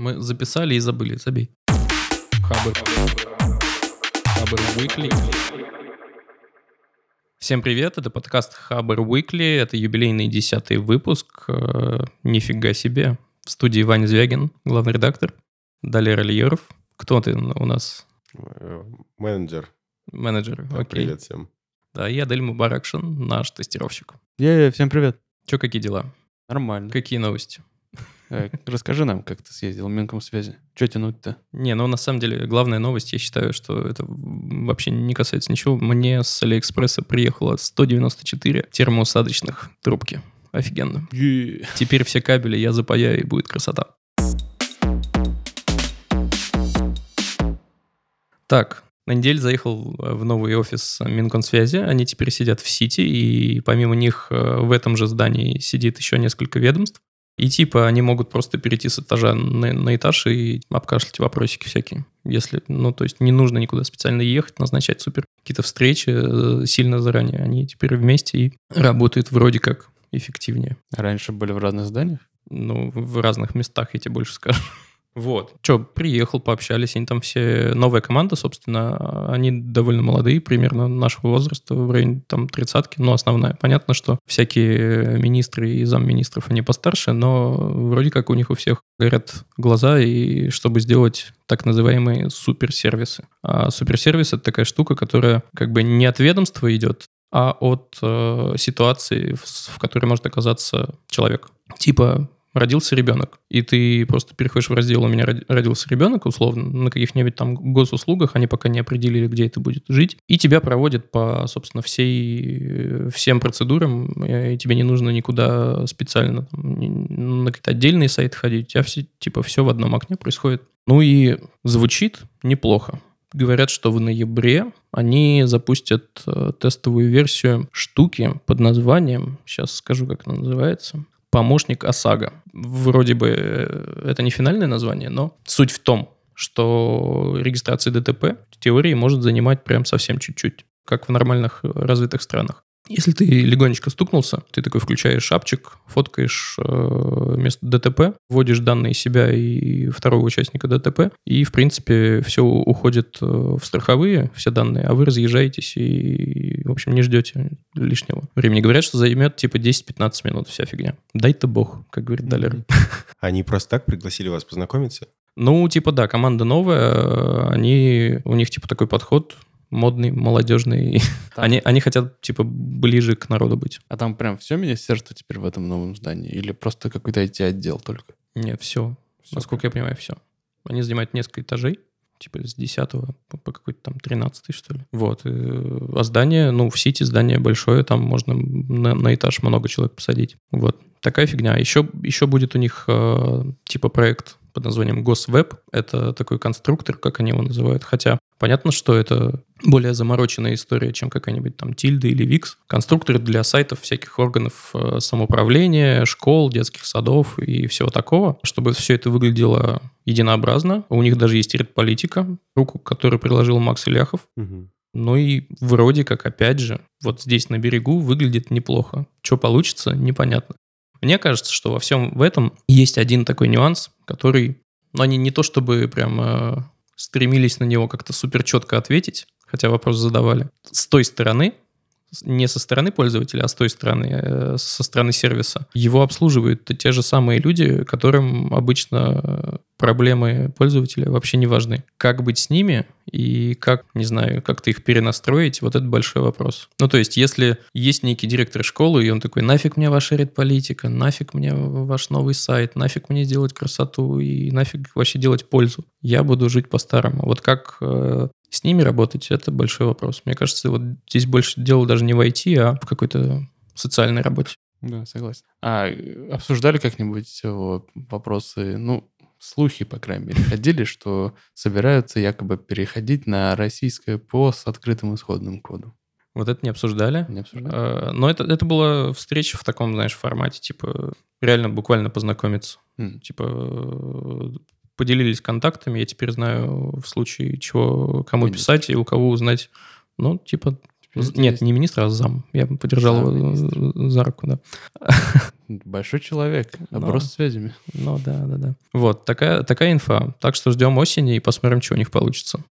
Мы записали и забыли, забей. Хабр. Хабр Weekly. Всем привет, это подкаст Хабр Weekly, это юбилейный десятый выпуск. Э, Нифига себе. В студии Ваня Звягин, главный редактор. Далее Рольеров. Кто ты у нас? Менеджер. Менеджер, Да, окей. Привет всем. Да, и Адель Мубаракшин, наш тестировщик. Е, всем привет. Че, какие дела? Нормально. Какие новости? Э, расскажи нам, как ты съездил в Минкомсвязи. Че тянуть-то? Не, ну на самом деле главная новость, я считаю, что это вообще не касается ничего. Мне с Алиэкспресса приехало 194 термоусадочных трубки. Офигенно. Е. Теперь все кабели я запаяю, и будет красота. Так, на неделю заехал в новый офис Минкомсвязи. Они теперь сидят в Сити, и помимо них э, в этом же здании сидит еще несколько ведомств. И типа они могут просто перейти с этажа на, на этаж и обкашлять вопросики всякие. Если, ну, то есть не нужно никуда специально ехать, назначать супер какие-то встречи э, сильно заранее. Они теперь вместе и работают вроде как эффективнее. Раньше были в разных зданиях? Ну, в разных местах, я тебе больше скажу. Вот. Че, приехал, пообщались, они там все... Новая команда, собственно, они довольно молодые, примерно нашего возраста, в районе там тридцатки, но основная. Понятно, что всякие министры и замминистров, они постарше, но вроде как у них у всех горят глаза, и чтобы сделать так называемые суперсервисы. А суперсервис — это такая штука, которая как бы не от ведомства идет, а от э, ситуации, в, в которой может оказаться человек. Типа родился ребенок, и ты просто переходишь в раздел «У меня роди- родился ребенок», условно, на каких-нибудь там госуслугах, они пока не определили, где это будет жить, и тебя проводят по, собственно, всей, всем процедурам, и тебе не нужно никуда специально там, на какие-то отдельные сайты ходить, у тебя все, типа все в одном окне происходит. Ну и звучит неплохо. Говорят, что в ноябре они запустят э, тестовую версию штуки под названием, сейчас скажу, как она называется, помощник ОСАГО. Вроде бы э, это не финальное название, но суть в том, что регистрация ДТП в теории может занимать прям совсем чуть-чуть, как в нормальных э, развитых странах. Если ты легонечко стукнулся, ты такой включаешь шапчик, фоткаешь э, место ДТП, вводишь данные себя и второго участника ДТП, и, в принципе, все уходит э, в страховые, все данные, а вы разъезжаетесь и, в общем, не ждете лишнего времени. Говорят, что займет типа 10-15 минут вся фигня. Дай-то бог, как говорит Далер. Они просто так пригласили вас познакомиться? Ну, типа, да, команда новая, э, они, у них, типа, такой подход модный, молодежный. Там- Они, они хотят, типа, ближе к народу быть. А там прям все министерство теперь в этом новом здании? Или просто какой-то IT-отдел только? Нет, все. Всё Насколько я понимаю, все. Они занимают несколько этажей, типа с 10 по, по какой-то там 13 что ли. Вот. э, А здание, ну, в Сити здание большое, там можно на, на этаж много человек посадить. Вот. Такая фигня. Еще, еще будет у них э, типа проект под названием Госвеб. Это такой конструктор, как они его называют. Хотя понятно, что это более замороченная история, чем какая-нибудь там Тильда или Викс. Конструктор для сайтов всяких органов э, самоуправления, школ, детских садов и всего такого, чтобы все это выглядело единообразно. У них даже есть редполитика, руку, которую приложил Макс Ильяхов. Мгм. Ну и вроде как, опять же, вот здесь на берегу выглядит неплохо. Что получится, непонятно. Мне кажется, что во всем в этом есть один такой нюанс, который, ну, они не то чтобы прям э, стремились на него как-то супер четко ответить, хотя вопрос задавали. С той стороны, не со стороны пользователя, а с той стороны, э, со стороны сервиса, его обслуживают те же самые люди, которым обычно э, проблемы пользователя вообще не важны. Как быть с ними и как, не знаю, как-то их перенастроить, вот это большой вопрос. Ну, то есть, если есть некий директор школы, и он такой, нафиг мне ваша редполитика, нафиг мне ваш новый сайт, нафиг мне делать красоту и нафиг вообще делать пользу, я буду жить по-старому. Вот как э, с ними работать, это большой вопрос. Мне кажется, вот здесь больше дело даже не в IT, а в какой-то социальной работе. Да, согласен. А э, обсуждали как-нибудь э, вопросы, ну, слухи, по крайней мере, ходили, что собираются якобы переходить на российское ПО с открытым исходным кодом? Вот это не обсуждали. Не обсуждали? Э, Но это, это была встреча в таком, знаешь, формате, типа, реально буквально познакомиться. М. Типа, поделились контактами, я теперь знаю в случае чего, кому Министр. писать и у кого узнать. Ну, типа, Это нет, есть. не министра, а зам. Я бы подержал Зам его за руку, да. Большой человек, Но- оброс связями. Ну да, да, да. Вот, такая, такая инфа. Так что ждем осени и посмотрим, что у них получится.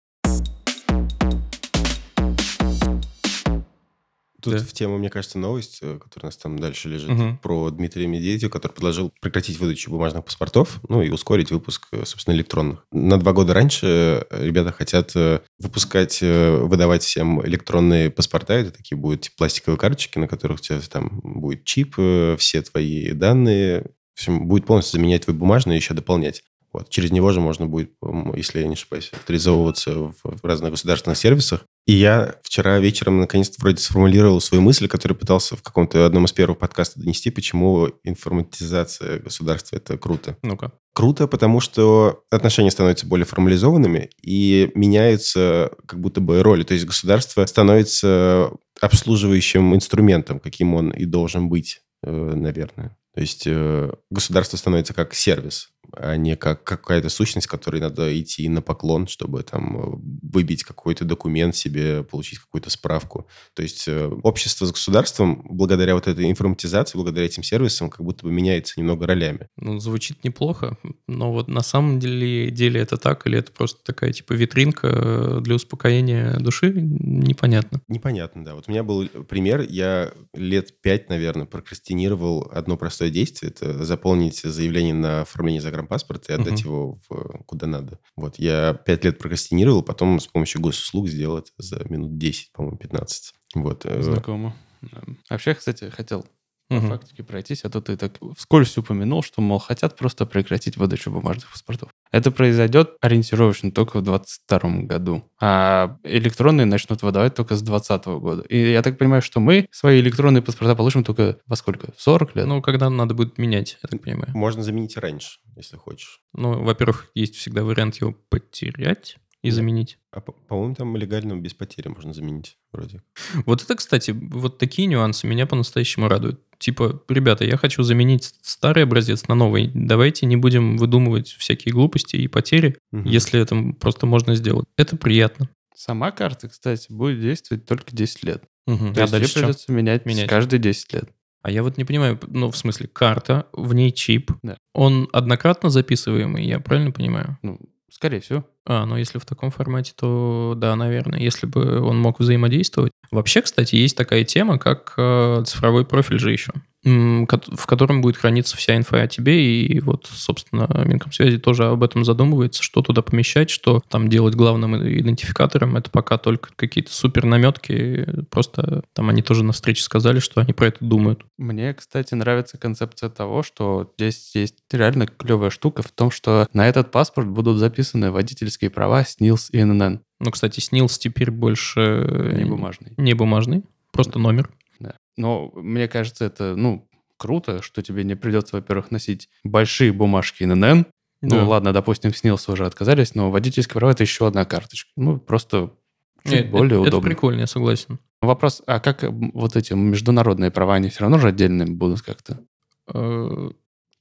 Тут Да. в тему, мне кажется, новость, э, которая у нас там дальше лежит, Мгм. про Дмитрия Медведева, который предложил прекратить выдачу бумажных паспортов, ну и ускорить выпуск, э, собственно, электронных. На два года раньше э, ребята хотят выпускать, выдавать всем электронные паспорта. Это такие будут типа, пластиковые карточки, на которых у тебя там будет чип, все твои данные. В общем, будет полностью заменять твой бумажный и еще дополнять. Вот. Через него же можно будет, если я не ошибаюсь, авторизовываться в, в разных государственных сервисах. И я вчера вечером наконец-то вроде сформулировал свою мысль, которую пытался в каком-то одном из первых подкастов донести, почему информатизация государства – это круто. Ну-ка. Круто, потому что отношения становятся более формализованными и меняются как будто бы роли. То есть государство становится обслуживающим инструментом, каким он и должен быть, э, наверное. То есть э, государство становится как сервис, а не как какая-то сущность, которой надо идти на поклон, чтобы там э, выбить какой-то документ себе, получить какую-то справку. То есть э, общество с государством, благодаря вот этой информатизации, благодаря этим сервисам, как будто бы меняется немного ролями. Ну, звучит неплохо, но вот на самом деле, деле это так, или это просто такая типа витринка э, для успокоения души, непонятно. Непонятно, да. Вот у меня был пример. Я лет пять, наверное, прокрастинировал одно простое действие. Это заполнить заявление на оформление загранпаспорта и отдать Мгм. его в, куда надо. Вот я пять лет прокрастинировал, потом с помощью госуслуг сделал это за минут 10, по-моему, 15. Вот. э, Знакомо. Вообще, кстати, хотел по Мгм. фактике пройтись, а то ты так вскользь упомянул, что, мол, хотят просто прекратить выдачу бумажных паспортов. Это произойдет ориентировочно только в 2022 году, а электронные начнут выдавать только с 2020 года. И я так понимаю, что мы свои электронные паспорта получим только во сколько? В 40 лет? Ну, когда надо будет менять, я так понимаю. Можно заменить и раньше, если хочешь. Ну, во-первых, есть всегда вариант его потерять и заменить. А, по- по-моему, там легально без потери можно заменить вроде. Вот это, кстати, вот такие нюансы меня по-настоящему радуют. Типа, ребята, я хочу заменить старый образец на новый. Давайте не будем выдумывать всякие глупости и потери, Мгм. если это просто можно сделать. Это приятно. Сама карта, кстати, будет действовать только 10 лет. Мгм. То А есть дальше чё? придется менять, Менять. каждые 10 лет. А я вот не понимаю, ну, в смысле, карта, в ней чип. Да. Он однократно записываемый, я правильно понимаю? Ну, скорее всего. А, ну если в таком формате, то да, наверное, если бы он мог взаимодействовать. Вообще, кстати, есть такая тема, как э, цифровой профиль же еще, в котором будет храниться вся инфа о тебе, и вот, собственно, Минкомсвязи тоже об этом задумывается, что туда помещать, что там делать главным идентификатором. Это пока только какие-то супер наметки, просто там они тоже на встрече сказали, что они про это думают. Мне, кстати, нравится концепция того, что здесь есть реально клевая штука в том, что на этот паспорт будут записаны водительские права СНИЛС и ННН, Ну, кстати, СНИЛС теперь больше... не бумажный. Не бумажный, просто номер. Но мне кажется, это, ну, круто, что тебе не придется, во-первых, носить большие бумажки ННН. Да. Ну, ладно, допустим, СНИЛС уже отказались, но водительские права — это еще одна карточка. Ну, просто чуть Нет, более это, удобно. Это прикольно, я согласен. Вопрос, а как вот эти международные права, они все равно же отдельными будут как-то? Э,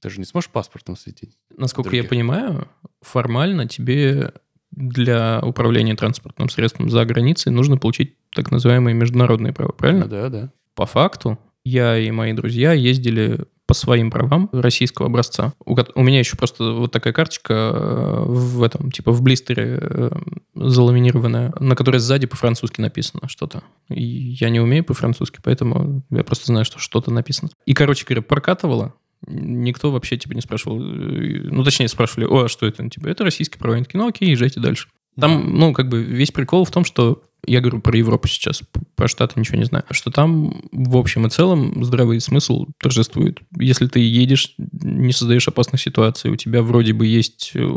Ты же не сможешь паспортом светить? Насколько я других. понимаю, формально тебе для управления транспортным средством за границей нужно получить так называемые международные права, правильно? Ну да, да. По факту я и мои друзья ездили по своим правам российского образца. У, у меня еще просто вот такая карточка э, в этом, типа в блистере э, заламинированная, на которой сзади по-французски написано что-то. И я не умею по-французски, поэтому я просто знаю, что что-то написано. И, короче говоря, прокатывала. Никто вообще типа не спрашивал. э, Ну, точнее, спрашивали, о, а что это? Ну, Типа, это российские права. Они такие, ну, окей, езжайте дальше. Там, ну, как бы весь прикол в том, что я говорю про Европу сейчас, про Штаты ничего не знаю, что там в общем и целом здравый смысл торжествует. Если ты едешь, не создаешь опасных ситуаций, у тебя вроде бы есть э,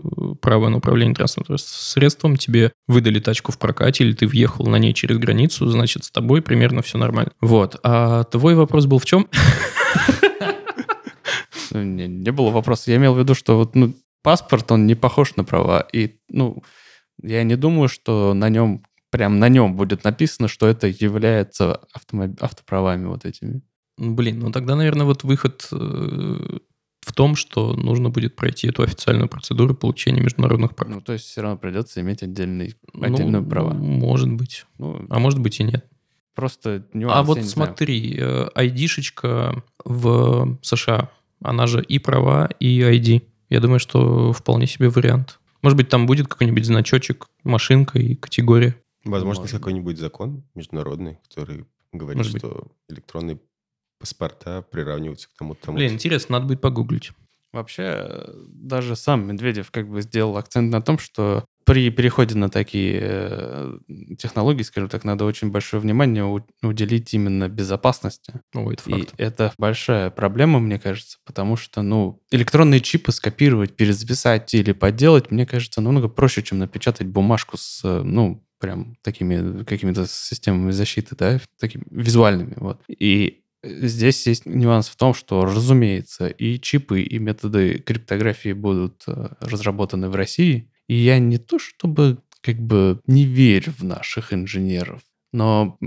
право на управление транспортным средством, тебе выдали тачку в прокате, или ты въехал на ней через границу, значит, с тобой примерно все нормально. Вот. А твой вопрос был в чем? Ну, Не, не было вопроса. Я имел в виду, что вот, ну, паспорт, он не похож на права. И, ну, я не думаю, что на нем, прям на нем будет написано, что это является автомо- автоправами вот этими. Блин, ну тогда, наверное, вот выход э, в том, что нужно будет пройти эту официальную процедуру получения международных прав. Ну, то есть все равно придется иметь отдельный, Ну, отдельную права. Может быть. Ну, А может быть и нет. просто нюанс, А вот не знаю. смотри, э, айдишечка в США Она же и права, и ID. Я думаю, что вполне себе вариант. Может быть, там будет какой-нибудь значочек, машинка и категория. Возможно, Можно. какой-нибудь закон международный, который говорит, Может быть. что электронные паспорта приравниваются к тому тому Блин, интересно, надо будет погуглить. Вообще, даже сам Медведев как бы сделал акцент на том, что при переходе на такие э, технологии, скажем так, надо очень большое внимание у- уделить именно безопасности. Ой, это И факт. это большая проблема, мне кажется, потому что, ну, электронные чипы скопировать, перезаписать или подделать, мне кажется, намного проще, чем напечатать бумажку с, э, ну, прям такими какими-то системами защиты, да, такими визуальными, вот. И здесь есть нюанс в том, что, разумеется, и чипы, и методы криптографии будут э, разработаны в России, и я не то чтобы как бы не верю в наших инженеров, но,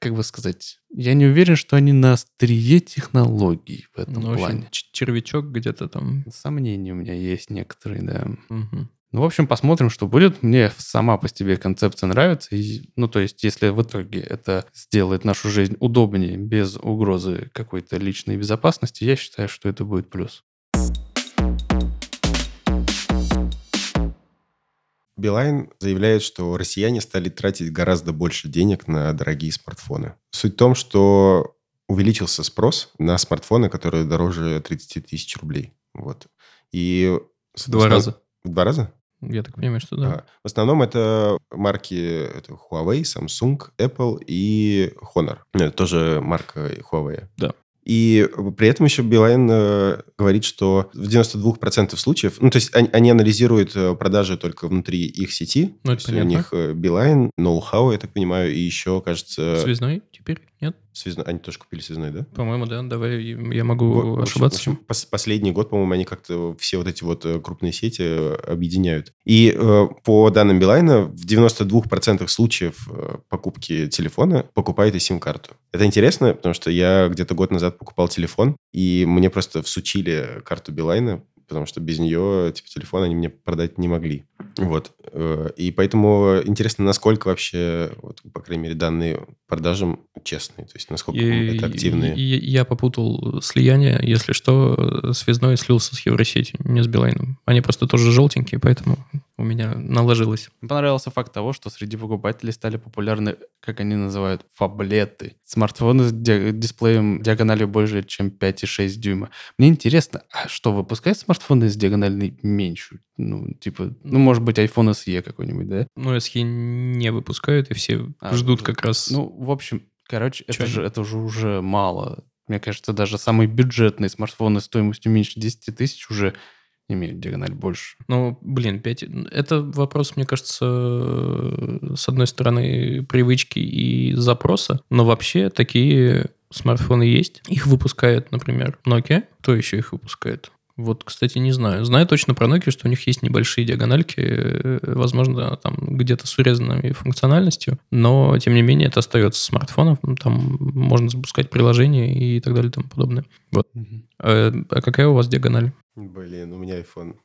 как бы сказать, я не уверен, что они на острие технологий в этом Ну, в общем, плане. ч- червячок где-то там. Сомнения у меня есть некоторые, да. Мгм. Ну, в общем, посмотрим, что будет. Мне сама по себе концепция нравится. И, ну, то есть, если в итоге это сделает нашу жизнь удобнее, без угрозы какой-то личной безопасности, я считаю, что это будет плюс. Билайн заявляет, что россияне стали тратить гораздо больше денег на дорогие смартфоны. Суть в том, что увеличился спрос на смартфоны, которые дороже 30 тысяч рублей. Вот. И В два раза. В два раза? Я так понимаю, что да. А, В основном это марки это Huawei, Samsung, Apple и Honor. Это тоже марка Huawei. Да. И при этом еще Билайн э, говорит, что в 92% случаев, ну, то есть они, они анализируют э, продажи только внутри их сети. Ну, это То есть у понятно. них э, Билайн, ноу-хау, я так понимаю, и еще, кажется, Связной теперь? Нет? связной- Они тоже купили связной, да? По-моему, да. Давай, я могу В- в общем- ошибаться. в общем, пос- последний год, по-моему, они как-то все вот эти вот э, крупные сети э, объединяют. И э, по данным Билайна, в 92% случаев э, покупки телефона покупает и сим-карту. Это интересно, потому что я где-то год назад покупал телефон, и мне просто всучили карту Билайна, потому что без нее типа, телефон они мне продать не могли. Вот. Э, И поэтому интересно, насколько вообще, вот, по крайней мере, данные продажам честные, то есть насколько И- это активные. и- и я попутал слияние. Если что, связной слился с Евросетью, не с Билайном. Они просто тоже желтенькие, поэтому у меня наложилось. Мне понравился факт того, что среди покупателей стали популярны, как они называют, фаблеты. Смартфоны с ди- дисплеем диагональю больше, чем 5,6 дюйма. Мне интересно, а что, выпускают смартфоны с диагональной меньше? Ну, типа, ну, может быть, iPhone SE какой-нибудь, да? Ну, SE не выпускают, и все А, ждут ну, как раз... Ну, в общем, короче, Чё это же, это же уже мало. Мне кажется, даже самые бюджетные смартфоны стоимостью меньше 10 тысяч уже имеют диагональ больше. Ну, блин, 5... Это вопрос, мне кажется, с одной стороны, привычки и запроса, но вообще такие смартфоны есть. Их выпускает, например, Nokia. Кто еще их выпускает? Вот, кстати, не знаю. Знаю точно про Nokia, что у них есть небольшие диагональки, э, возможно, там где-то с урезанной функциональностью, но, тем не менее, это остается смартфоном, там можно запускать приложения и так далее и тому подобное. Вот. Э, А какая у вас диагональ? Блин, у меня iPhone.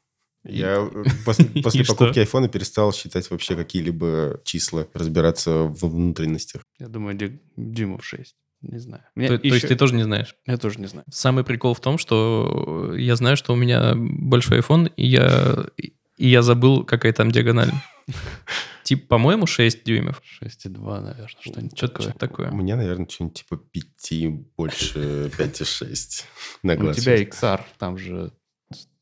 Я после, покупки айфона перестал считать вообще какие-либо числа, разбираться в внутренностях. Я думаю, дюймов 6. Не знаю. Мне То, то есть еще- ты тоже не знаешь? Я тоже не знаю. Самый прикол в том, что я знаю, что у меня большой iPhone, и я, и я забыл, какая там диагональ. Тип, по-моему, 6 дюймов. 6,2, наверное, что-нибудь Что-то такое. такое. У меня, наверное, что-нибудь типа 5, больше 5,6 на У глаз. тебя XR, там же,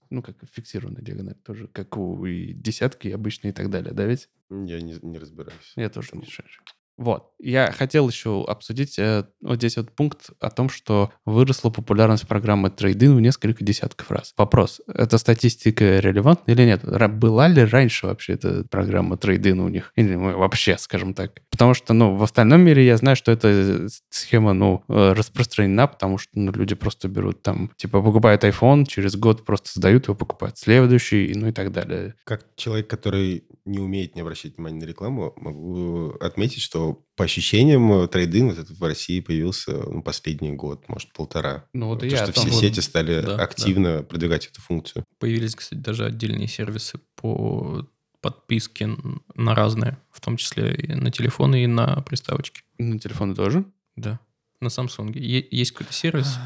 ну, как фиксированная диагональ, тоже как у и десятки обычные и так далее, да ведь? Я не, не разбираюсь. Я тоже не шарю. Вот. Я хотел еще обсудить э, вот здесь вот пункт о том, что выросла популярность программы трейдин в несколько десятков раз. Вопрос, эта статистика релевантна или нет? Была ли раньше вообще эта программа трейдин у них? Или вообще, скажем так? Потому что, ну, в остальном мире я знаю, что эта схема, ну, э, распространена, потому что ну, люди просто берут там, типа, покупают iPhone, через год просто сдают его, покупают следующий, ну и так далее. Как человек, который не умеет не обращать внимания на рекламу, могу отметить, что по ощущениям трейдинг вот этот в России появился ну, последний год, может, полтора. Ну, вот То, я что все Вот. сети стали Да, активно продвигать эту функцию. Появились, кстати, даже отдельные сервисы по подписке на разные, в том числе и на телефоны, и на приставочки. На телефоны тоже? Да. На Samsung. Е- есть какой-то сервис,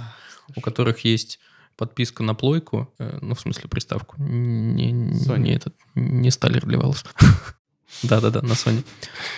у которых есть подписка на плойку, э, ну, в смысле, приставку, не, не, Sony. не этот, не сталер волос. Да-да-да, на Sony.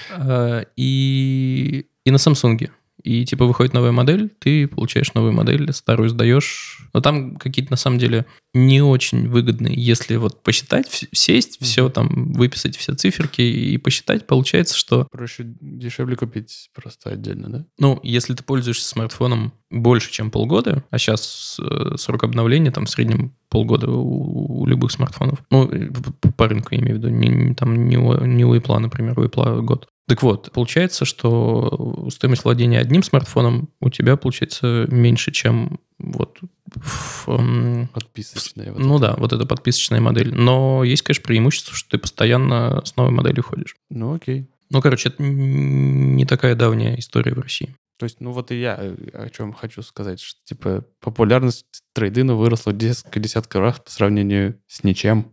Э, И, и на Samsung. И типа выходит новая модель, ты получаешь новую модель, старую сдаешь. Но там какие-то на самом деле не очень выгодные. Если вот посчитать, сесть, все там, выписать все циферки и посчитать, получается, что Проще, дешевле купить просто отдельно, да? ну, если ты пользуешься смартфоном больше, чем полгода, а сейчас срок обновления там в среднем полгода у, у любых смартфонов, ну, э, по рынку я имею в виду, не, не там не у, не у Apple, например, у Apple год. Так вот, получается, что стоимость владения одним смартфоном у тебя получается меньше, чем вот в, м, Подписочные. вот ну это. да, вот эта подписочная модель. Но есть, конечно, преимущество, что ты постоянно с новой моделью ходишь. Ну окей. Ну, короче, это не такая давняя история в России. То есть, ну вот и я э, о чем хочу сказать, что типа популярность трейдина выросла несколько десятка раз по сравнению с ничем.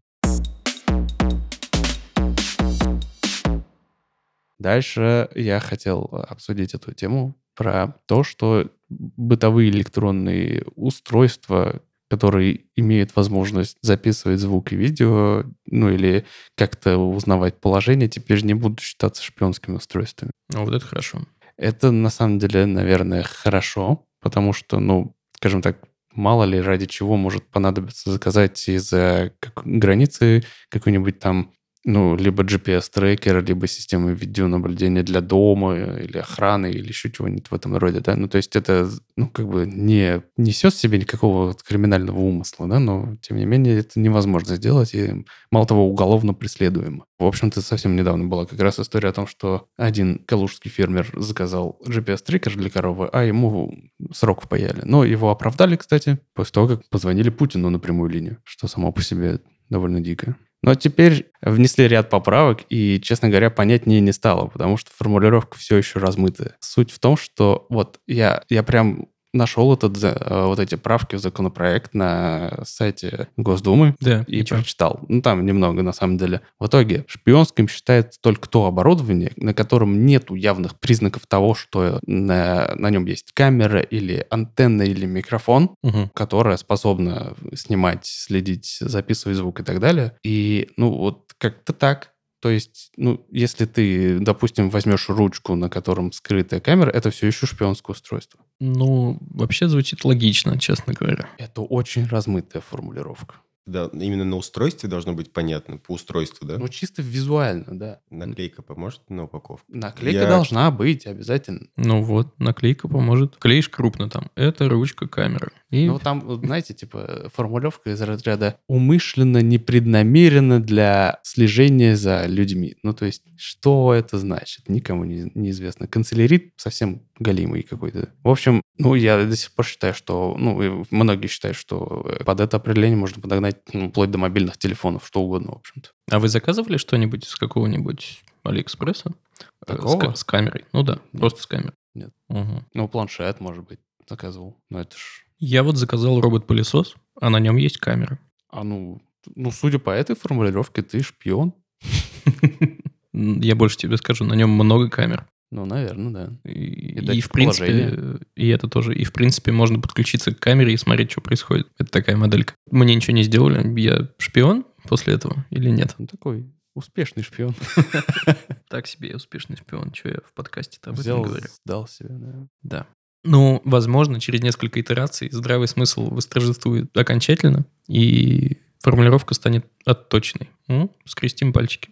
Дальше я хотел обсудить эту тему про то, что бытовые электронные устройства, которые имеют возможность записывать звук и видео, ну или как-то узнавать положение, теперь не будут считаться шпионскими устройствами. Ну, вот это хорошо. Это на самом деле, наверное, хорошо, потому что, ну, скажем так, мало ли ради чего может понадобиться заказать из-за как- границы какой-нибудь там, ну, либо GPS-трекер, либо системы видеонаблюдения для дома э, или охраны, или еще чего-нибудь в этом роде, да. Ну, то есть это, ну, как бы не несет в себе никакого криминального умысла, да, но, тем не менее, это невозможно сделать, и, мало того, уголовно преследуемо. В общем-то, совсем недавно была как раз история о том, что один калужский фермер заказал GPS-трекер для коровы, а ему срок впаяли. Но его оправдали, кстати, после того, как позвонили Путину на прямую линию, что само по себе довольно дико. Но теперь внесли ряд поправок, и, честно говоря, понятнее не стало, потому что формулировка все еще размытая. Суть в том, что вот я, я прям нашел этот, э, вот эти правки в законопроект на сайте Госдумы, Да, и чё? прочитал. Ну, там немного, на самом деле. В итоге, шпионским считается только то оборудование, на котором нету явных признаков того, что на, на нем есть камера или антенна или микрофон, Мгм. которая способна снимать, следить, записывать звук и так далее. И, ну, вот как-то так. То есть, ну, если ты, допустим, возьмешь ручку, на котором скрытая камера, это все еще шпионское устройство. Ну, вообще звучит логично, честно говоря. Это очень размытая формулировка. Да, именно на устройстве должно быть понятно, по устройству, да? Ну, чисто визуально, да. Наклейка поможет на упаковку? Наклейка Я- должна быть обязательно. Ну вот, наклейка поможет. Клеишь крупно там. Это ручка камеры. И Ну, там, знаете, типа, формулировка из разряда умышленно, непреднамеренно для слежения за людьми. Ну, то есть, что это значит? Никому не, неизвестно. Канцелярит совсем галимый какой-то. В общем, ну, я до сих пор считаю, что, ну, многие считают, что э, под это определение можно подогнать ну, вплоть до мобильных телефонов, что угодно, в общем-то. А вы заказывали что-нибудь с какого-нибудь Алиэкспресса? Э, С, Такого? ка- с камерой. Ну да, Нет. просто с камерой. Нет. Мгм. Ну, планшет, может быть, заказывал. Но это ж... Я вот заказал робот-пылесос, а на нем есть камера. А ну, ну, судя по этой формулировке, ты шпион. Я больше тебе скажу, на нем много камер. Ну, наверное, да. И, и датчик в принципе, и это тоже. И в принципе можно подключиться к камере и смотреть, что происходит. Это такая моделька. Мне ничего не сделали. Я шпион после этого или нет? Ну, такой успешный шпион. Так себе я успешный шпион. Что я в подкасте-то об этом Взял, говорю? сдал себя, да. Да. Ну, возможно, через несколько итераций здравый смысл восторжествует окончательно, и формулировка станет отточенной. М? Скрестим пальчики.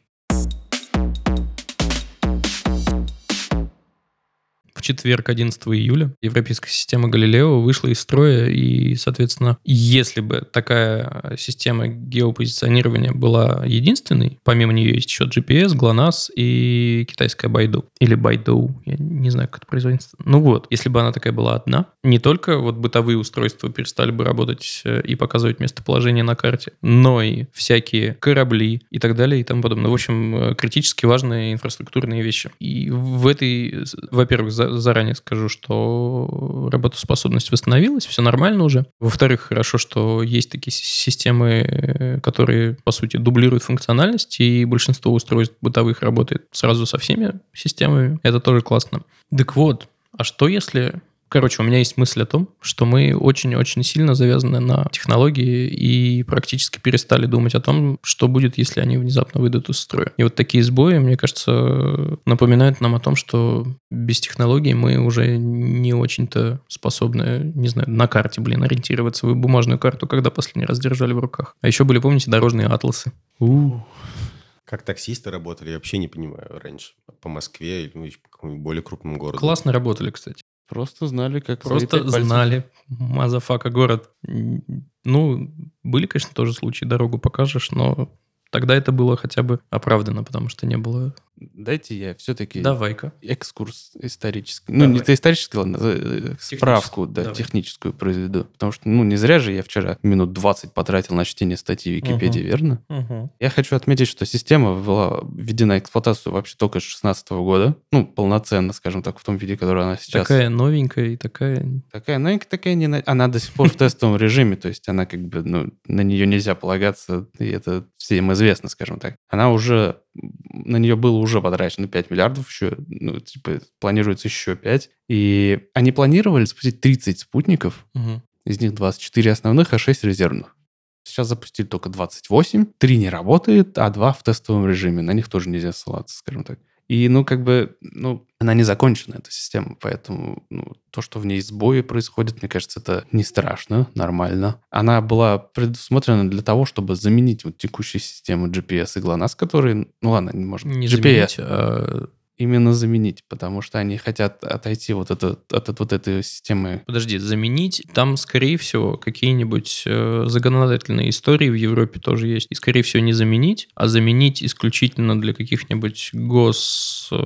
Четверг, 11 июля, европейская система Галилео вышла из строя, и, соответственно, если бы такая система геопозиционирования была единственной, помимо нее есть еще GPS, GLONASS и китайская Байду. Или Байду, я не знаю, как это производится. Ну вот, если бы она такая была одна, не только вот бытовые устройства перестали бы работать э, и показывать местоположение на карте, но и всякие корабли и так далее и тому подобное. В общем, э, критически важные инфраструктурные вещи. И в этой, во-первых, заранее скажу, что работоспособность восстановилась, все нормально уже. Во-вторых, хорошо, что есть такие системы, э, которые, по сути, дублируют функциональность, и большинство устройств бытовых работает сразу со всеми системами. Это тоже классно. Так вот, а что если Короче, у меня есть мысль о том, что мы очень-очень сильно завязаны на технологии и практически перестали думать о том, что будет, если они внезапно выйдут из строя. И вот такие сбои, мне кажется, напоминают нам о том, что без технологий мы уже не очень-то способны, не знаю, на карте, блин, ориентироваться. Вы бумажную карту когда последний раз держали в руках? А еще были, помните, дорожные атласы? У, Как таксисты работали, я вообще не понимаю раньше. По Москве или ну, по какому-нибудь более крупному городу. Классно работали, кстати. Просто знали, как Просто знали. Motherfucker город. Ну, были, конечно, тоже случаи, дорогу покажешь, но тогда это было хотя бы оправдано, потому что не было... Дайте я все-таки Давай-ка. экскурс исторический. Ну, не Давай. то исторический, ладно, э, справку, да, Давай. техническую произведу. Потому что, ну, не зря же я вчера минут 20 потратил на чтение статьи в Википедии, Мгм. верно? Мгм. Я хочу отметить, что система была введена в эксплуатацию вообще только с 2016 года. Ну, полноценно, скажем так, в том виде, который она сейчас. Такая новенькая и такая... Такая новенькая, такая не... на- Она до сих пор в тестовом режиме, то есть она как бы, ну, на нее нельзя полагаться, и это всем известно, скажем так. Она уже... На нее было уже потрачено 5 миллиардов еще, ну, типа, планируется еще 5. И они планировали запустить 30 спутников, Мгм. из них 24 основных, а 6 резервных. Сейчас запустили только 28, 3 не работает, а 2 в тестовом режиме. На них тоже нельзя ссылаться, скажем так. И, ну, как бы, ну, она не закончена, эта система, поэтому ну, то, что в ней сбои происходят, мне кажется, это не страшно, нормально. Она была предусмотрена для того, чтобы заменить вот текущие системы GPS и GLONASS, которые, ну ладно, не может, Не GPS, заменить, а именно заменить, потому что они хотят отойти вот от, от вот этой системы Подожди, заменить там, скорее всего, какие-нибудь э, законодательные истории в Европе тоже есть. И, скорее всего, не заменить, а заменить исключительно для каких-нибудь гос, э,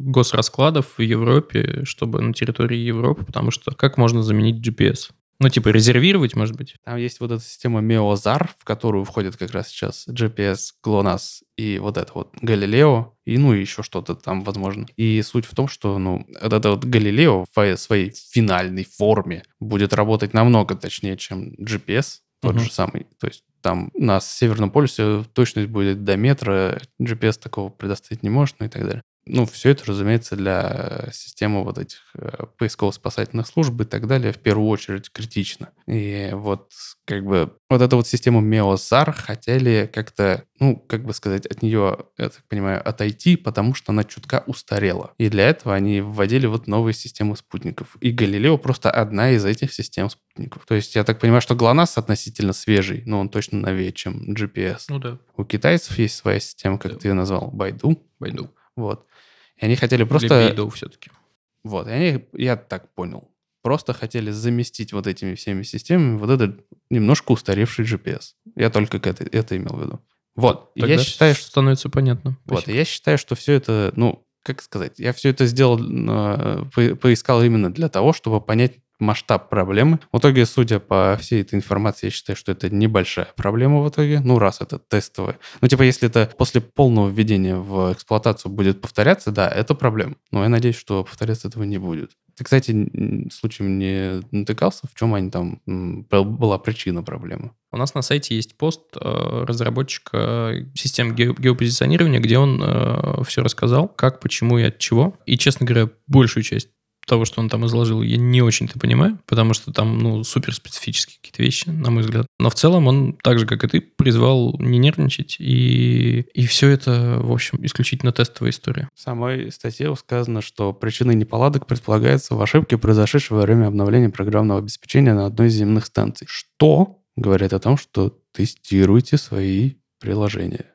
госраскладов в Европе, чтобы на территории Европы, потому что как можно заменить GPS? Ну, типа резервировать, может быть? Там есть вот эта система MEOZAR, в которую входит как раз сейчас GPS, GLONASS и вот это вот Galileo, и ну и еще что-то там возможно. И суть в том, что ну вот это вот Galileo в своей финальной форме будет работать намного точнее, чем GPS, тот Мгм. же самый. То есть там на Северном полюсе точность будет до метра, GPS такого предоставить не может, ну и так далее. Ну, все это, разумеется, для системы вот этих э, поисково-спасательных служб и так далее в первую очередь критично. И вот как бы вот эту вот систему MEOSAR хотели как-то, ну, как бы сказать, от нее, я так понимаю, отойти, потому что она чутка устарела. И для этого они вводили вот новые системы спутников. И Галилео просто одна из этих систем спутников. То есть я так понимаю, что GLONASS относительно свежий, но он точно новее, чем GPS. Ну да. У китайцев есть своя система, как Да. ты ее назвал, Байду. Пойду. Вот. И они хотели Просто... просто... все-таки. Вот, и они, я так понял, просто хотели заместить вот этими всеми системами вот этот немножко устаревший GPS. Я только к это, это имел в виду. Вот, Тогда я считаю, что... становится понятно. Вот, я считаю, что все это, ну, как сказать, я все это сделал, э, по- поискал именно для того, чтобы понять масштаб проблемы. В итоге, судя по всей этой информации, я считаю, что это небольшая проблема в итоге. Ну, раз это тестовое. Ну, типа, если это после полного введения в эксплуатацию будет повторяться, да, это проблема. Но я надеюсь, что повторяться этого не будет. Ты, кстати, случаем не натыкался, в чем они там была причина проблемы? У нас на сайте есть пост э, разработчика систем ге- геопозиционирования, где он все рассказал, как, почему и от чего. И, честно говоря, большую часть того, что он там изложил, я не очень-то понимаю, потому что там, ну, супер специфические какие-то вещи, на мой взгляд. Но в целом он, так же, как и ты, призвал не нервничать, и, и все это, в общем, исключительно тестовая история. В самой статье сказано, что причиной неполадок предполагается в ошибке, произошедшей во время обновления программного обеспечения на одной из земных станций. Что говорит о том, что тестируйте свои приложения.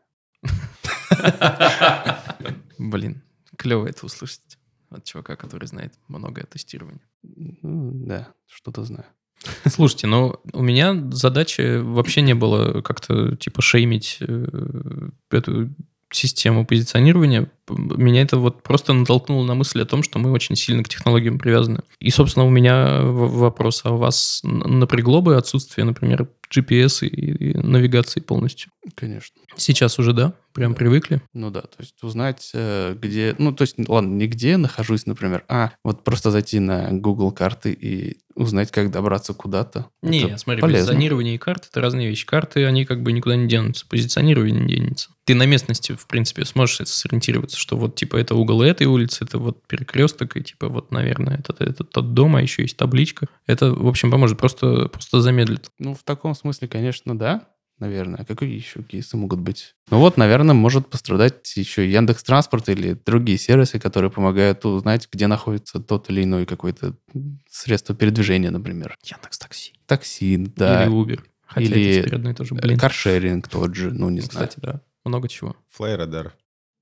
Блин, клево это услышать от чувака, который знает много о тестировании. Ну, да, что-то знаю. Слушайте, но у меня задачи вообще не было как-то типа шеймить э, эту систему позиционирования. Меня это вот просто натолкнуло на мысль о том, что мы очень сильно к технологиям привязаны. И, собственно, у меня вопрос, а у вас напрягло бы отсутствие, например, GPS и, и навигации полностью. Конечно. Сейчас уже, да, прям Да. привыкли. Ну да, то есть узнать, э, где... Ну, то есть, ладно, не где я нахожусь, например, а вот просто зайти на Google карты и узнать, как добраться куда-то. Не, Это смотри, полезно. позиционирование и карты – это разные вещи. Карты, они как бы никуда не денутся, позиционирование не денется. Ты на местности, в принципе, сможешь сориентироваться, что вот, типа, это угол этой улицы, это вот перекресток, и, типа, вот, наверное, это, это тот дом, а еще есть табличка. Это, в общем, поможет, просто, просто замедлит. Ну, в таком смысле, конечно, да, наверное. А какие еще кейсы могут быть? Ну вот, наверное, может пострадать еще Яндекс Транспорт или другие сервисы, которые помогают узнать, где находится тот или иной какое-то средство передвижения, например. Яндекс Такси. Такси, да. Или Uber. Хотя Или, это теперь одно и то же. Э, Блин, Каршеринг тот же, ну, не знаю. кстати, да. Много чего. Флайрадар.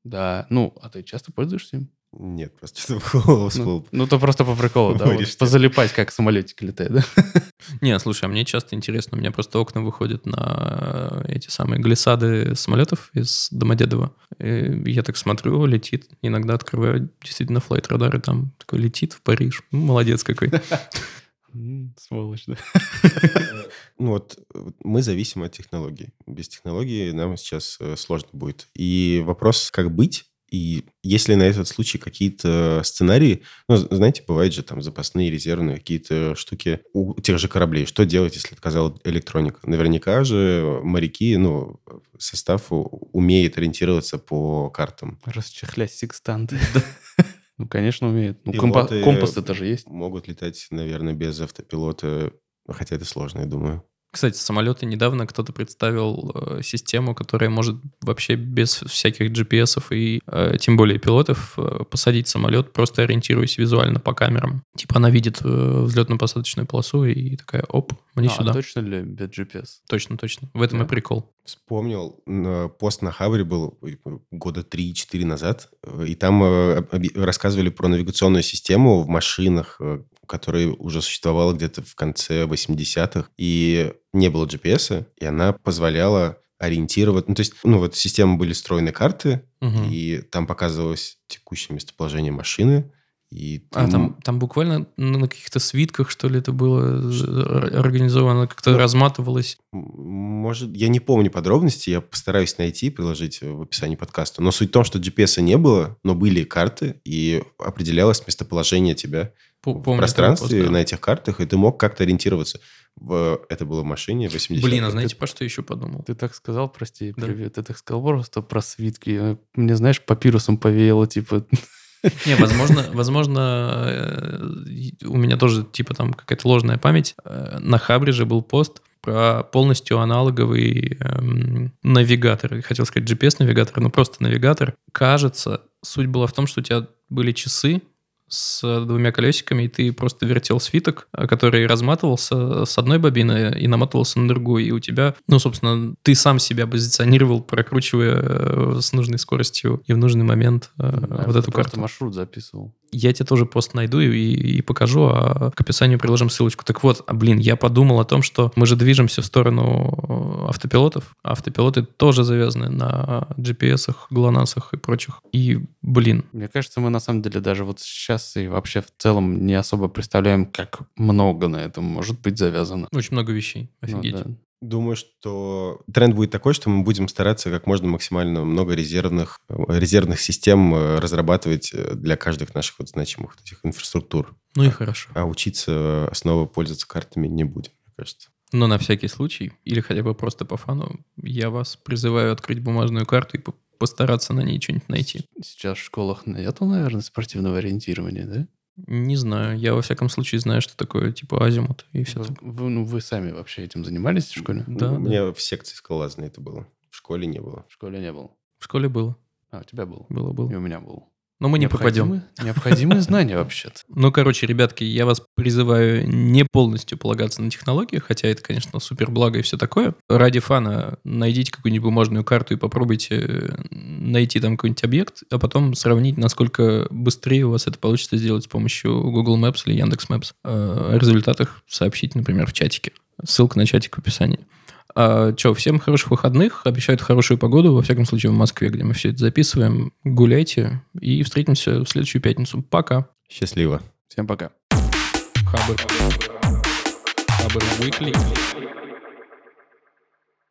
Да, ну, а ты часто пользуешься им? Нет, просто что-то в голову всплыл. Ну, ну, то просто по приколу, да, вот позалипать, как самолетик летает, да? Не, слушай, а мне часто интересно, у меня просто окна выходят на э, эти самые глиссады самолетов из Домодедово. И я так смотрю, летит. Иногда открываю действительно флайт радар, и там такой летит в Париж. Ну, Молодец какой. Сволочь, да. Ну вот мы зависим от технологий. Без технологий нам сейчас э, сложно будет. И вопрос, как быть, и есть ли на этот случай какие-то сценарии, ну, знаете, бывают же там запасные, резервные какие-то штуки у тех же кораблей. Что делать, если отказал электроника? Наверняка же моряки, ну, состав умеет ориентироваться по картам. Расчехлять секстанты. Ну, конечно, умеет. Ну, компа- компас это же есть. Могут летать, наверное, без автопилота, хотя это сложно, я думаю. Кстати, самолеты недавно кто-то представил э, систему, которая может вообще без всяких GPS и э, тем более пилотов э, посадить самолет, просто ориентируясь визуально по камерам. Типа она видит э, взлетно-посадочную полосу и такая, оп, мне А, сюда. точно ли без GPS? Точно, точно. В этом Да. и прикол. Вспомнил, на- пост на Хабре был э, года 3-4 назад, э, и там э, рассказывали про навигационную систему в машинах, э, которая уже существовала где-то в конце 80-х, и не было GPS, и она позволяла ориентировать... Ну, то есть, ну, вот системы были встроены карты, Мгм. и там показывалось текущее местоположение машины, и... А ты там, м- там буквально на каких-то свитках, что ли, это было э, организовано, как-то Ну, разматывалось. Может, я не помню подробности, я постараюсь найти, приложить в описании подкаста. Но суть в том, что GPS не было, но были карты, и определялось местоположение тебя По- в помню пространстве пост, да. на этих картах, и ты мог как-то ориентироваться. В, это было в машине 80 Блин, а знаете, по что еще подумал? Ты так сказал, прости, Да. привет. Ты так сказал просто про свитки. А Мне, знаешь, папирусом повеяло, типа... Не, возможно, возможно, э, у меня тоже типа там какая-то ложная память. Э, На Хабре же был пост про полностью аналоговый эм, навигатор. Хотел сказать GPS-навигатор, но просто навигатор. Кажется, суть была в том, что у тебя были часы с двумя колесиками, и ты просто вертел свиток, э, который разматывался с одной бобины и наматывался на другую. И у тебя, ну, собственно, ты сам себя позиционировал, прокручивая э, с нужной скоростью и в нужный момент э, наверное, вот эту карту. маршрут записывал. Я тебе тоже пост найду и, и покажу, а к описанию приложим ссылочку. Так вот, блин, я подумал о том, что мы же движемся в сторону э, автопилотов. а Автопилоты тоже завязаны на GPS, ГЛОНАССах и прочих. И, блин, Мне кажется, мы на самом деле даже вот сейчас и вообще в целом не особо представляем, как много на этом может быть завязано. очень много вещей. Ну Офигеть. да. Думаю, что тренд будет такой, что мы будем стараться как можно максимально много резервных, э, резервных систем э, разрабатывать э, для каждых наших вот значимых вот этих инфраструктур. Ну и хорошо. А учиться снова пользоваться картами не будем, мне кажется. Но на всякий случай, или хотя бы просто по фану, я вас призываю открыть бумажную карту и по- постараться на ней что-нибудь найти. Сейчас в школах нету, наверное, спортивного ориентирования, да? Не знаю, я во всяком случае знаю, что такое типа азимут и все Вы, вы- ну, вы сами вообще этим занимались в школе? Да, У да. меня в секции скалолазной это было. В школе не было. В школе не был. В школе было, А, у тебя был. было, И было. у меня был. Но мы не попадем. Необходимые- знания вообще-то. Ну, короче, ребятки, я вас призываю не полностью полагаться на технологии, хотя это, конечно, супер благо и все такое. Ради фана найдите какую-нибудь бумажную карту и попробуйте э, найти там какой-нибудь объект, а потом сравнить, насколько быстрее у вас это получится сделать с помощью Google Maps или Яндекс Maps. Э, О результатах сообщить, например, в чатике. Ссылка на чатик в описании. А, Че, всем хороших выходных. Обещают хорошую погоду, во всяком случае, в Москве, где мы все это записываем. Гуляйте и встретимся в следующую пятницу. Пока. Счастливо. Всем пока. Хабр. Хабр Weekly.